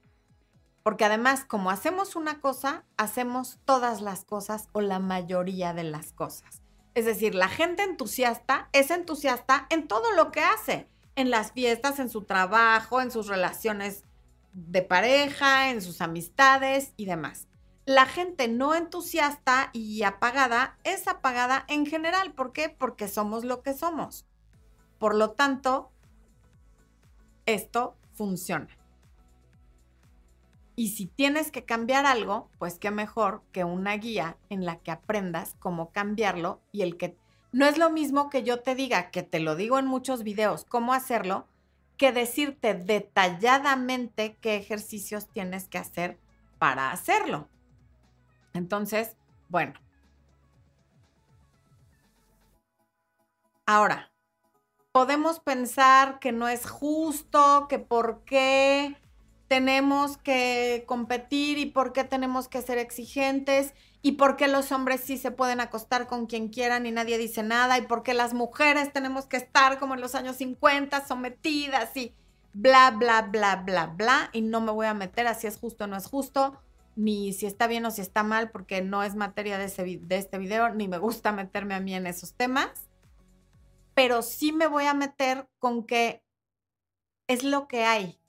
Porque además, como hacemos una cosa, hacemos todas las cosas o la mayoría de las cosas. Es decir, la gente entusiasta es entusiasta en todo lo que hace, en las fiestas, en su trabajo, en sus relaciones de pareja, en sus amistades y demás. La gente no entusiasta y apagada es apagada en general. ¿Por qué? Porque somos lo que somos. Por lo tanto, esto funciona. Y si tienes que cambiar algo, pues qué mejor que una guía en la que aprendas cómo cambiarlo y el que no es lo mismo que yo te diga, que te lo digo en muchos videos, cómo hacerlo, que decirte detalladamente qué ejercicios tienes que hacer para hacerlo. Entonces, bueno. Ahora, podemos pensar que no es justo, que por qué tenemos que competir y por qué tenemos que ser exigentes y por qué los hombres sí se pueden acostar con quien quieran y nadie dice nada y por qué las mujeres tenemos que estar como en los años 50 sometidas y bla, bla, bla, bla, bla. Y no me voy a meter a si es justo o no es justo, ni si está bien o si está mal, porque no es materia de, este video, ni me gusta meterme a mí en esos temas. Pero sí me voy a meter con que es lo que hay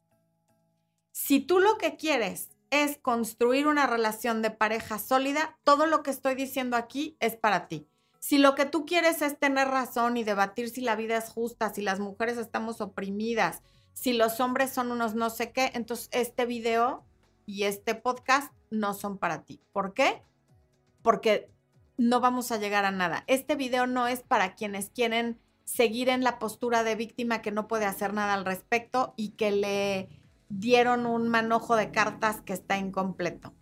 si tú lo que quieres es construir una relación de pareja sólida, todo lo que estoy diciendo aquí es para ti. Si lo que tú quieres es tener razón y debatir si la vida es justa, si las mujeres estamos oprimidas, si los hombres son unos no sé qué, entonces este video y este podcast no son para ti. ¿Por qué? Porque no vamos a llegar a nada. Este video no es para quienes quieren seguir en la postura de víctima que no puede hacer nada al respecto y que le dieron un manojo de cartas que está incompleto.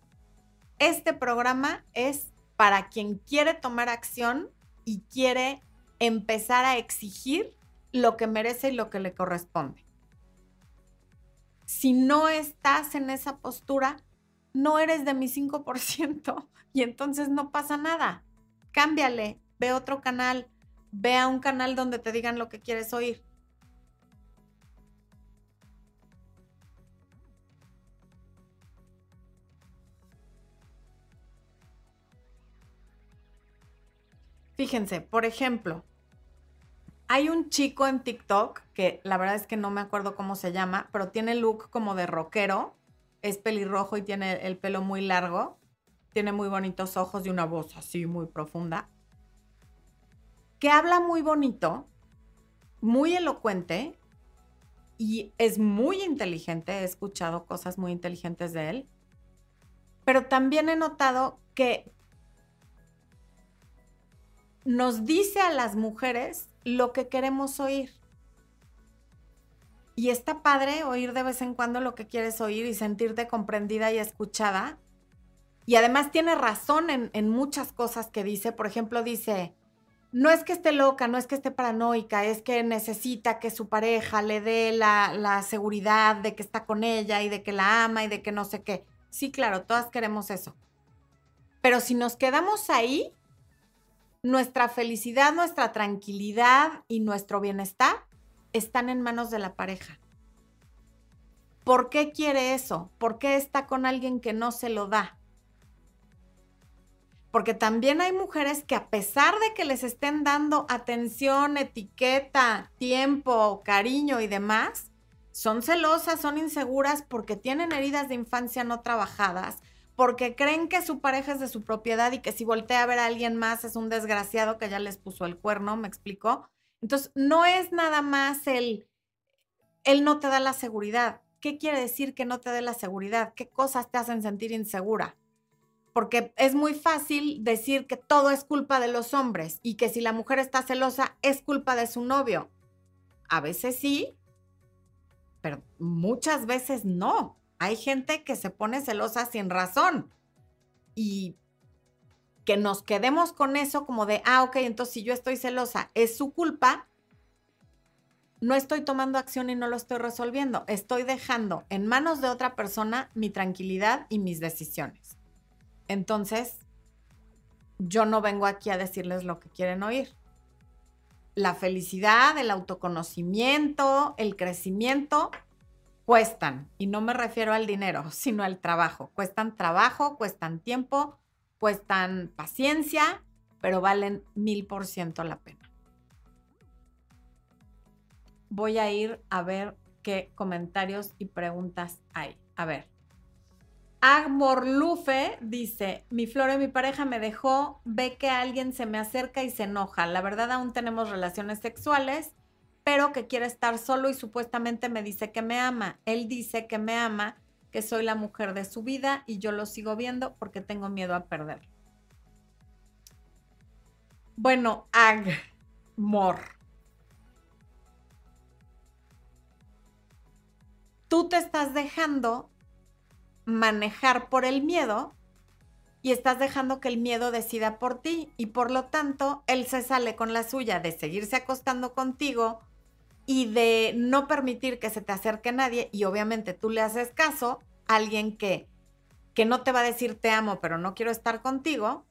Este programa es para quien quiere tomar acción y quiere empezar a exigir lo que merece y lo que le corresponde. Si no estás en esa postura, no eres de mi 5% y entonces no pasa nada. Cámbiale, ve otro canal, ve a un canal donde te digan lo que quieres oír. Fíjense, por ejemplo, hay un chico en TikTok que la verdad es que no me acuerdo cómo se llama, pero tiene look como de rockero, es pelirrojo y tiene el pelo muy largo, tiene muy bonitos ojos y una voz así muy profunda, que habla muy bonito, muy elocuente y es muy inteligente, he escuchado cosas muy inteligentes de él, pero también he notado que nos dice a las mujeres lo que queremos oír. Y está padre oír de vez en cuando lo que quieres oír y sentirte comprendida y escuchada. Y además tiene razón en, muchas cosas que dice. Por ejemplo, dice, no es que esté loca, no es que esté paranoica, es que necesita que su pareja le dé la, la seguridad de que está con ella y de que la ama y de que no sé qué. Sí, claro, todas queremos eso. Pero si nos quedamos ahí, nuestra felicidad, nuestra tranquilidad y nuestro bienestar están en manos de la pareja. ¿Por qué quiere eso? ¿Por qué está con alguien que no se lo da? Porque también hay mujeres que a pesar de que les estén dando atención, etiqueta, tiempo, cariño y demás, son celosas, son inseguras porque tienen heridas de infancia no trabajadas, porque creen que su pareja es de su propiedad y que si voltea a ver a alguien más es un desgraciado que ya les puso el cuerno, ¿me explico? Entonces, no es nada más el, él no te da la seguridad. ¿Qué quiere decir que no te dé la seguridad? ¿Qué cosas te hacen sentir insegura? porque es muy fácil decir que todo es culpa de los hombres y que si la mujer está celosa es culpa de su novio. A veces sí, pero muchas veces no. Hay gente que se pone celosa sin razón y que nos quedemos con eso como de, ah, ok, entonces si yo estoy celosa, es su culpa, no estoy tomando acción y no lo estoy resolviendo. Estoy dejando en manos de otra persona mi tranquilidad y mis decisiones. Entonces, yo no vengo aquí a decirles lo que quieren oír. La felicidad, el autoconocimiento, el crecimiento cuestan. Y no me refiero al dinero, sino al trabajo. Cuestan trabajo, cuestan tiempo, cuestan paciencia, pero valen mil por ciento la pena voy a ir a ver qué comentarios y preguntas hay. A ver. Agmorlufe dice, mi flor mi pareja me dejó, ve que alguien se me acerca y se enoja. La verdad aún tenemos relaciones sexuales, pero que quiere estar solo y supuestamente me dice que me ama. Él dice que me ama, que soy la mujer de su vida y yo lo sigo viendo porque tengo miedo a perderlo. Bueno, Agmor, tú te estás dejando manejar por el miedo y estás dejando que el miedo decida por ti y por lo tanto él se sale con la suya de seguirse acostando contigo y de no permitir que se te acerque nadie y obviamente tú le haces caso a alguien que que no te va a decir te amo pero no quiero estar contigo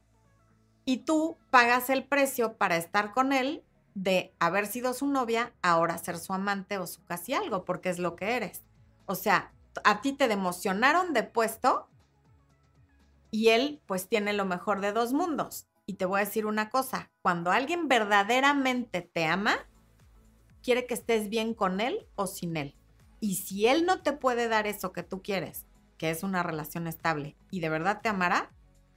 y tú pagas el precio para estar con él de haber sido su novia, ahora ser su amante o su casi algo, porque es lo que eres. O sea, a ti te democionaron de puesto y él pues tiene lo mejor de dos mundos. Y te voy a decir una cosa, cuando alguien verdaderamente te ama, quiere que estés bien con él o sin él. Y si él no te puede dar eso que tú quieres, que es una relación estable, y de verdad te amará,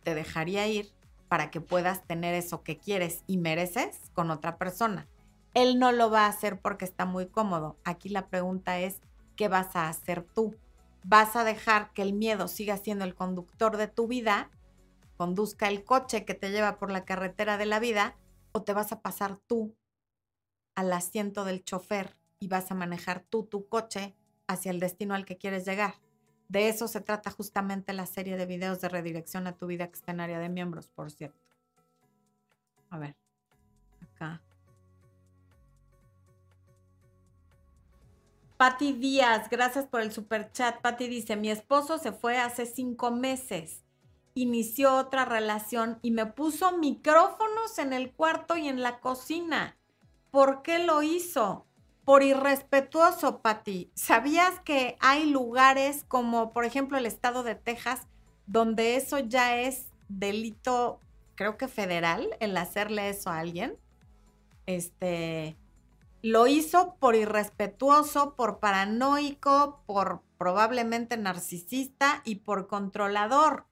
te dejaría ir para que puedas tener eso que quieres y mereces con otra persona. Él no lo va a hacer porque está muy cómodo. Aquí la pregunta es, ¿qué vas a hacer tú? ¿Vas a dejar que el miedo siga siendo el conductor de tu vida, conduzca el coche que te lleva por la carretera de la vida, o te vas a pasar tú al asiento del chofer y vas a manejar tú tu coche hacia el destino al que quieres llegar? De eso se trata justamente la serie de videos de redirección a tu vida externaria de miembros, por cierto. A ver, acá. Patti Díaz, gracias por el super chat. Patti dice, mi esposo se fue hace cinco meses, inició otra relación y me puso micrófonos en el cuarto y en la cocina. ¿Por qué lo hizo? Por irrespetuoso, Patti. ¿Sabías que hay lugares como, por ejemplo, el estado de Texas, donde eso ya es delito, creo que federal, el hacerle eso a alguien? Este, lo hizo por irrespetuoso, por paranoico, por probablemente narcisista y por controlador.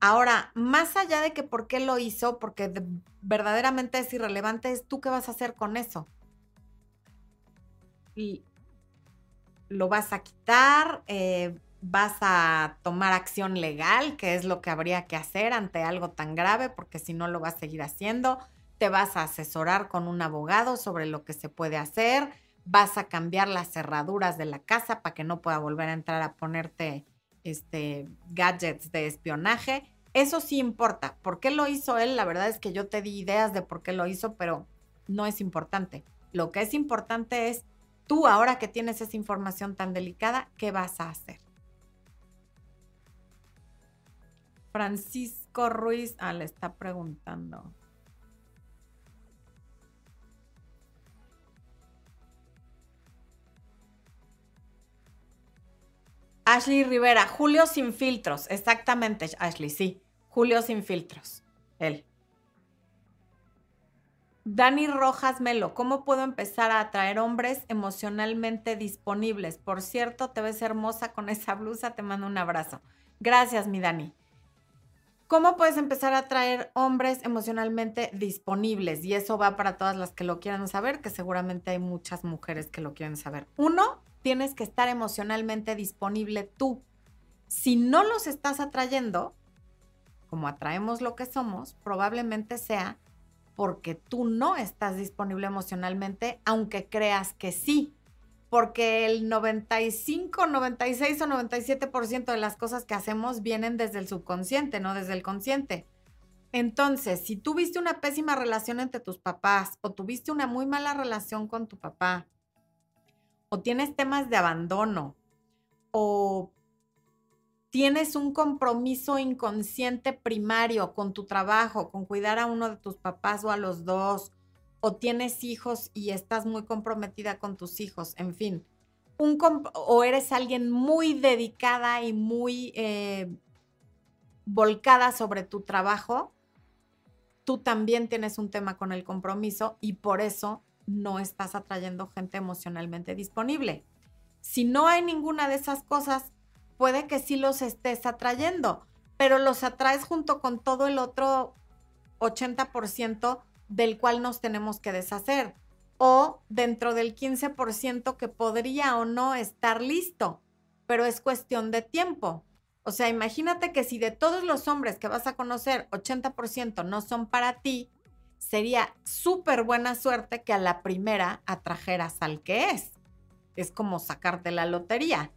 Ahora, más allá de que por qué lo hizo, porque verdaderamente es irrelevante, es tú qué vas a hacer con eso. Y lo vas a quitar, eh, vas a tomar acción legal, que es lo que habría que hacer ante algo tan grave, porque si no lo vas a seguir haciendo te vas a asesorar con un abogado sobre lo que se puede hacer, vas a cambiar las cerraduras de la casa para que no pueda volver a entrar a ponerte este, gadgets de espionaje. Eso sí importa. ¿Por qué lo hizo él? La verdad es que yo te di ideas de por qué lo hizo, pero no es importante. Lo que es importante es tú, ahora que tienes esa información tan delicada, ¿qué vas a hacer? Francisco Ruiz, ah, le está preguntando. Ashley Rivera, Julio sin filtros. Exactamente, Ashley, sí. Julio sin filtros. Él. Dani Rojas Melo, ¿cómo puedo empezar a atraer hombres emocionalmente disponibles? Por cierto, te ves hermosa con esa blusa, te mando un abrazo. Gracias, mi Dani. ¿Cómo puedes empezar a atraer hombres emocionalmente disponibles? Y eso va para todas las que lo quieran saber, que seguramente hay muchas mujeres que lo quieren saber. Uno, tienes que estar emocionalmente disponible tú. Si no los estás atrayendo, como atraemos lo que somos, probablemente sea porque tú no estás disponible emocionalmente, aunque creas que sí. Porque el 95, 96 o 97% de las cosas que hacemos vienen desde el subconsciente, no desde el consciente. Entonces, si tuviste una pésima relación entre tus papás o tuviste una muy mala relación con tu papá, o tienes temas de abandono, o tienes un compromiso inconsciente primario con tu trabajo, con cuidar a uno de tus papás o a los dos, o tienes hijos y estás muy comprometida con tus hijos, en fin, un o eres alguien muy dedicada y muy eh, volcada sobre tu trabajo, tú también tienes un tema con el compromiso y por eso no estás atrayendo gente emocionalmente disponible. Si no hay ninguna de esas cosas, puede que sí los estés atrayendo, pero los atraes junto con todo el otro 80% del cual nos tenemos que deshacer o dentro del 15% que podría o no estar listo, pero es cuestión de tiempo. O sea, imagínate que si de todos los hombres que vas a conocer, 80% no son para ti, sería súper buena suerte que a la primera atrajeras al que es. Es como sacarte la lotería.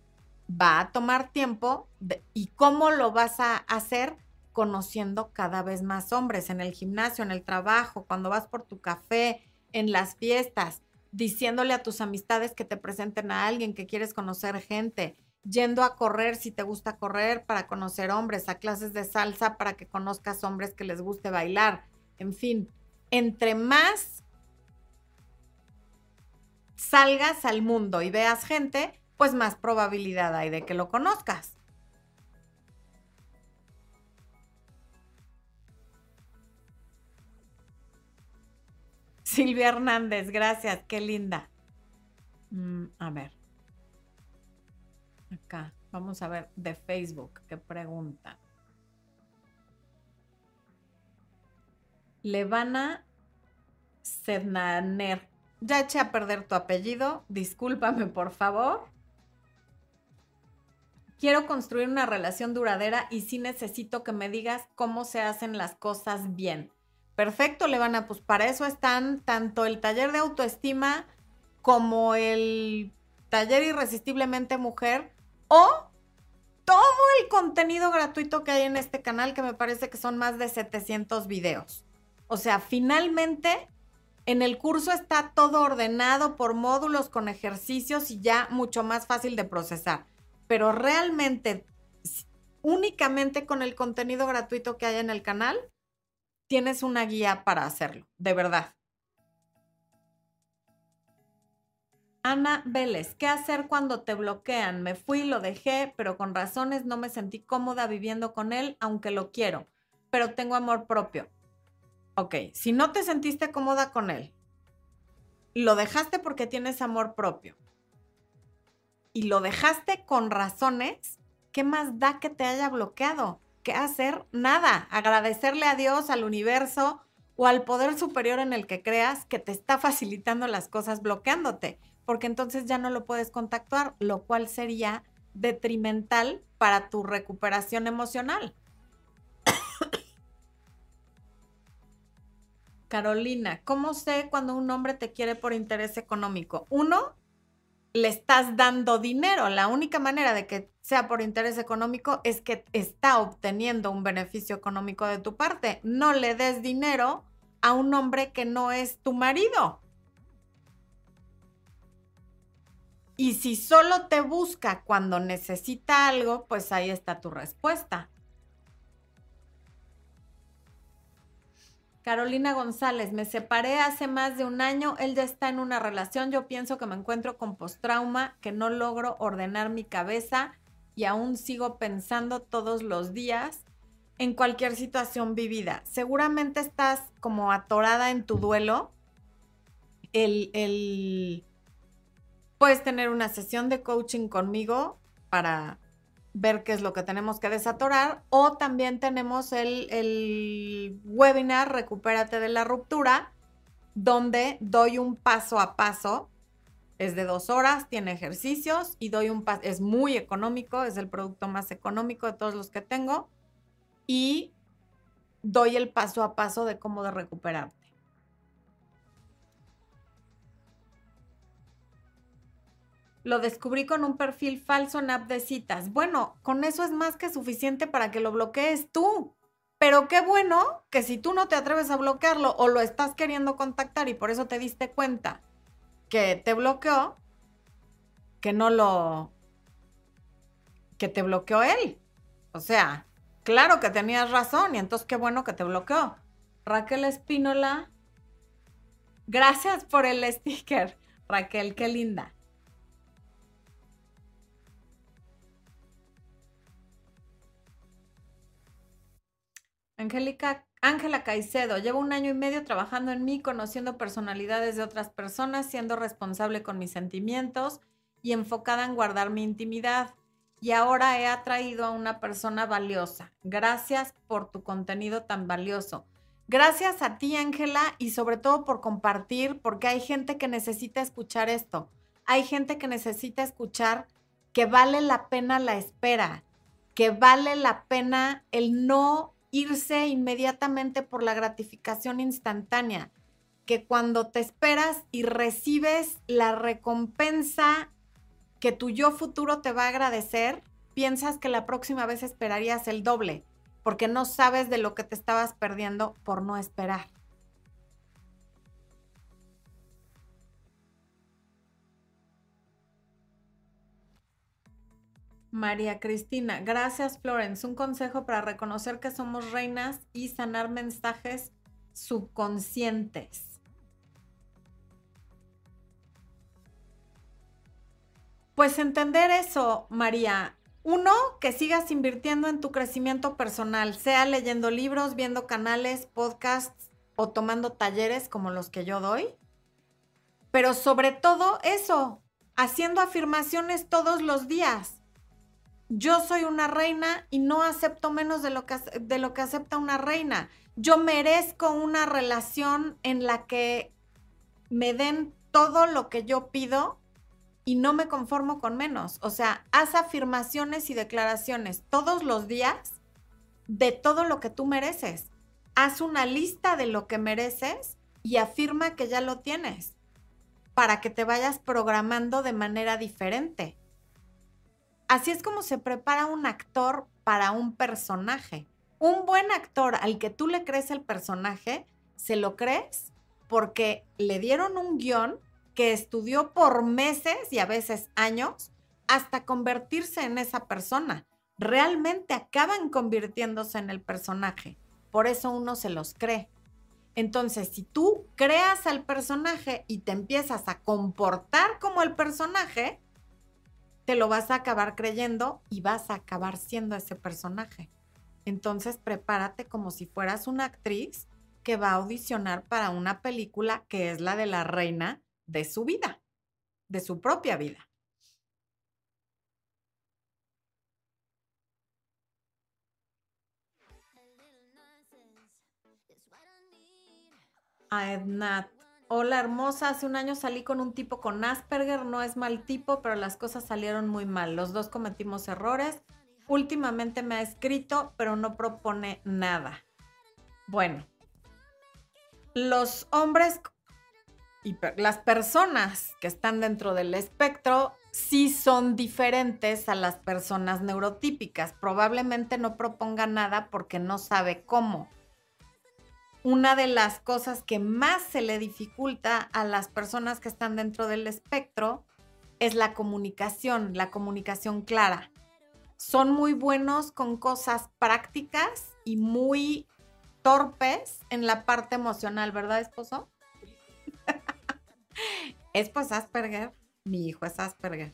Va a tomar tiempo y cómo lo vas a hacer conociendo cada vez más hombres en el gimnasio, en el trabajo, cuando vas por tu café, en las fiestas, diciéndole a tus amistades que te presenten a alguien que quieres conocer gente, yendo a correr si te gusta correr para conocer hombres, a clases de salsa para que conozcas hombres que les guste bailar, en fin, entre más salgas al mundo y veas gente, pues más probabilidad hay de que lo conozcas. Silvia Hernández, gracias, qué linda. Mm, a ver. Acá, vamos a ver de Facebook, qué pregunta. Levana Sednaner. Ya eché a perder tu apellido, discúlpame por favor quiero construir una relación duradera y sí necesito que me digas cómo se hacen las cosas bien. Perfecto, Levana, pues para eso están tanto el taller de autoestima como el taller irresistiblemente mujer o todo el contenido gratuito que hay en este canal, que me parece que son más de 700 videos. O sea, finalmente en el curso está todo ordenado por módulos con ejercicios y ya mucho más fácil de procesar pero realmente únicamente con el contenido gratuito que hay en el canal, tienes una guía para hacerlo, de verdad. Ana Vélez, ¿qué hacer cuando te bloquean? Me fui, lo dejé, pero con razones no me sentí cómoda viviendo con él, aunque lo quiero, pero tengo amor propio. Ok, si no te sentiste cómoda con él, lo dejaste porque tienes amor propio y lo dejaste con razones, ¿qué más da que te haya bloqueado? ¿Qué hacer? Nada. Agradecerle a Dios, al universo o al poder superior en el que creas que te está facilitando las cosas bloqueándote, porque entonces ya no lo puedes contactar, lo cual sería detrimental para tu recuperación emocional. Carolina, ¿cómo sé cuando un hombre te quiere por interés económico? Uno, le estás dando dinero. La única manera de que sea por interés económico es que está obteniendo un beneficio económico de tu parte. No le des dinero a un hombre que no es tu marido. Y si solo te busca cuando necesita algo, pues ahí está tu respuesta. Carolina González, me separé hace más de un año, él ya está en una relación, yo pienso que me encuentro con postrauma, que no logro ordenar mi cabeza y aún sigo pensando todos los días en cualquier situación vivida. Seguramente estás como atorada en tu duelo. El, el, puedes tener una sesión de coaching conmigo para ver qué es lo que tenemos que desatorar. O también tenemos el, webinar Recupérate de la ruptura, donde doy un paso a paso. Es de dos horas, tiene ejercicios y doy un paso. Es muy económico, es el producto más económico de todos los que tengo. Y doy el paso a paso de cómo de recuperarte. Lo descubrí con un perfil falso en app de citas. Bueno, con eso es más que suficiente para que lo bloquees tú. Pero qué bueno que si tú no te atreves a bloquearlo o lo estás queriendo contactar y por eso te diste cuenta que te bloqueó, que no lo... que te bloqueó él. O sea, claro que tenías razón y entonces qué bueno que te bloqueó. Raquel Espínola, gracias por el sticker. Raquel, qué linda. Angélica, Ángela Caicedo, llevo un año y medio trabajando en mí, conociendo personalidades de otras personas, siendo responsable con mis sentimientos y enfocada en guardar mi intimidad. Y ahora he atraído a una persona valiosa. Gracias por tu contenido tan valioso. Gracias a ti, Ángela, y sobre todo por compartir, porque hay gente que necesita escuchar esto. Hay gente que necesita escuchar que vale la pena la espera, que vale la pena el no irse inmediatamente por la gratificación instantánea, que cuando te esperas y recibes la recompensa que tu yo futuro te va a agradecer, piensas que la próxima vez esperarías el doble, porque no sabes de lo que te estabas perdiendo por no esperar. María Cristina, gracias Florence. Un consejo para reconocer que somos reinas y sanar mensajes subconscientes. Pues entender eso, María. Uno, que sigas invirtiendo en tu crecimiento personal, sea leyendo libros, viendo canales, podcasts o tomando talleres como los que yo doy. Pero sobre todo eso, haciendo afirmaciones todos los días yo soy una reina y no acepto menos de lo que, acepta una reina. Yo merezco una relación en la que me den todo lo que yo pido y no me conformo con menos. O sea, haz afirmaciones y declaraciones todos los días de todo lo que tú mereces. Haz una lista de lo que mereces y afirma que ya lo tienes para que te vayas programando de manera diferente. Así es como se prepara un actor para un personaje. Un buen actor al que tú le crees el personaje, se lo crees porque le dieron un guion que estudió por meses y a veces años hasta convertirse en esa persona. Realmente acaban convirtiéndose en el personaje. Por eso uno se los cree. Entonces, si tú creas al personaje y te empiezas a comportar como el personaje, te lo vas a acabar creyendo y vas a acabar siendo ese personaje. Entonces prepárate como si fueras una actriz que va a audicionar para una película que es la de la reina de su vida, de su propia vida. A Hola hermosa, hace un año salí con un tipo con Asperger, no es mal tipo, pero las cosas salieron muy mal. Los dos cometimos errores. Últimamente me ha escrito, pero no propone nada. Bueno, los hombres y las personas que están dentro del espectro sí son diferentes a las personas neurotípicas. Probablemente no proponga nada porque no sabe cómo una de las cosas que más se le dificulta a las personas que están dentro del espectro es la comunicación, la comunicación clara. Son muy buenos con cosas prácticas y muy torpes en la parte emocional, ¿verdad, esposo? es pues Asperger, mi hijo es Asperger.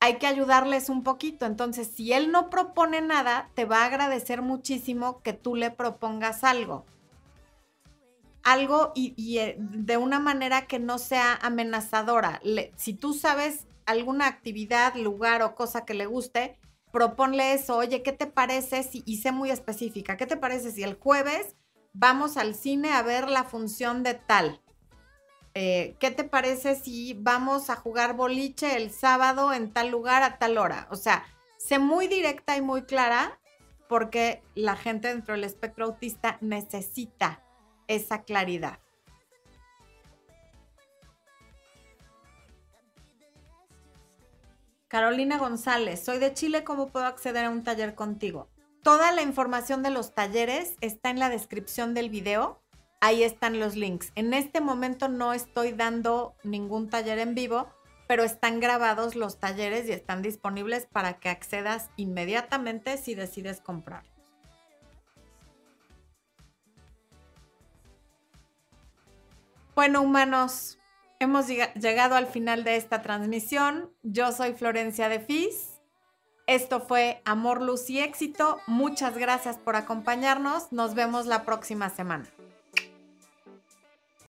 Hay que ayudarles un poquito, entonces si él no propone nada, te va a agradecer muchísimo que tú le propongas algo algo y, eh, de una manera que no sea amenazadora. si tú sabes alguna actividad, lugar o cosa que le guste, proponle eso. Oye, ¿qué te parece si, y sé muy específica, ¿qué te parece si el jueves vamos al cine a ver la función de tal? Eh, ¿Qué te parece si vamos a jugar boliche el sábado en tal lugar a tal hora? O sea, sé muy directa y muy clara porque la gente dentro del espectro autista necesita esa claridad. Carolina González, soy de Chile, ¿cómo puedo acceder a un taller contigo? Toda la información de los talleres está en la descripción del video. Ahí están los links. En este momento no estoy dando ningún taller en vivo, pero están grabados los talleres y están disponibles para que accedas inmediatamente si decides comprarlos. Bueno, humanos, hemos llegado al final de esta transmisión. Yo soy Florencia de Fis. Esto fue Amor, Luz y Éxito. Muchas gracias por acompañarnos. Nos vemos la próxima semana.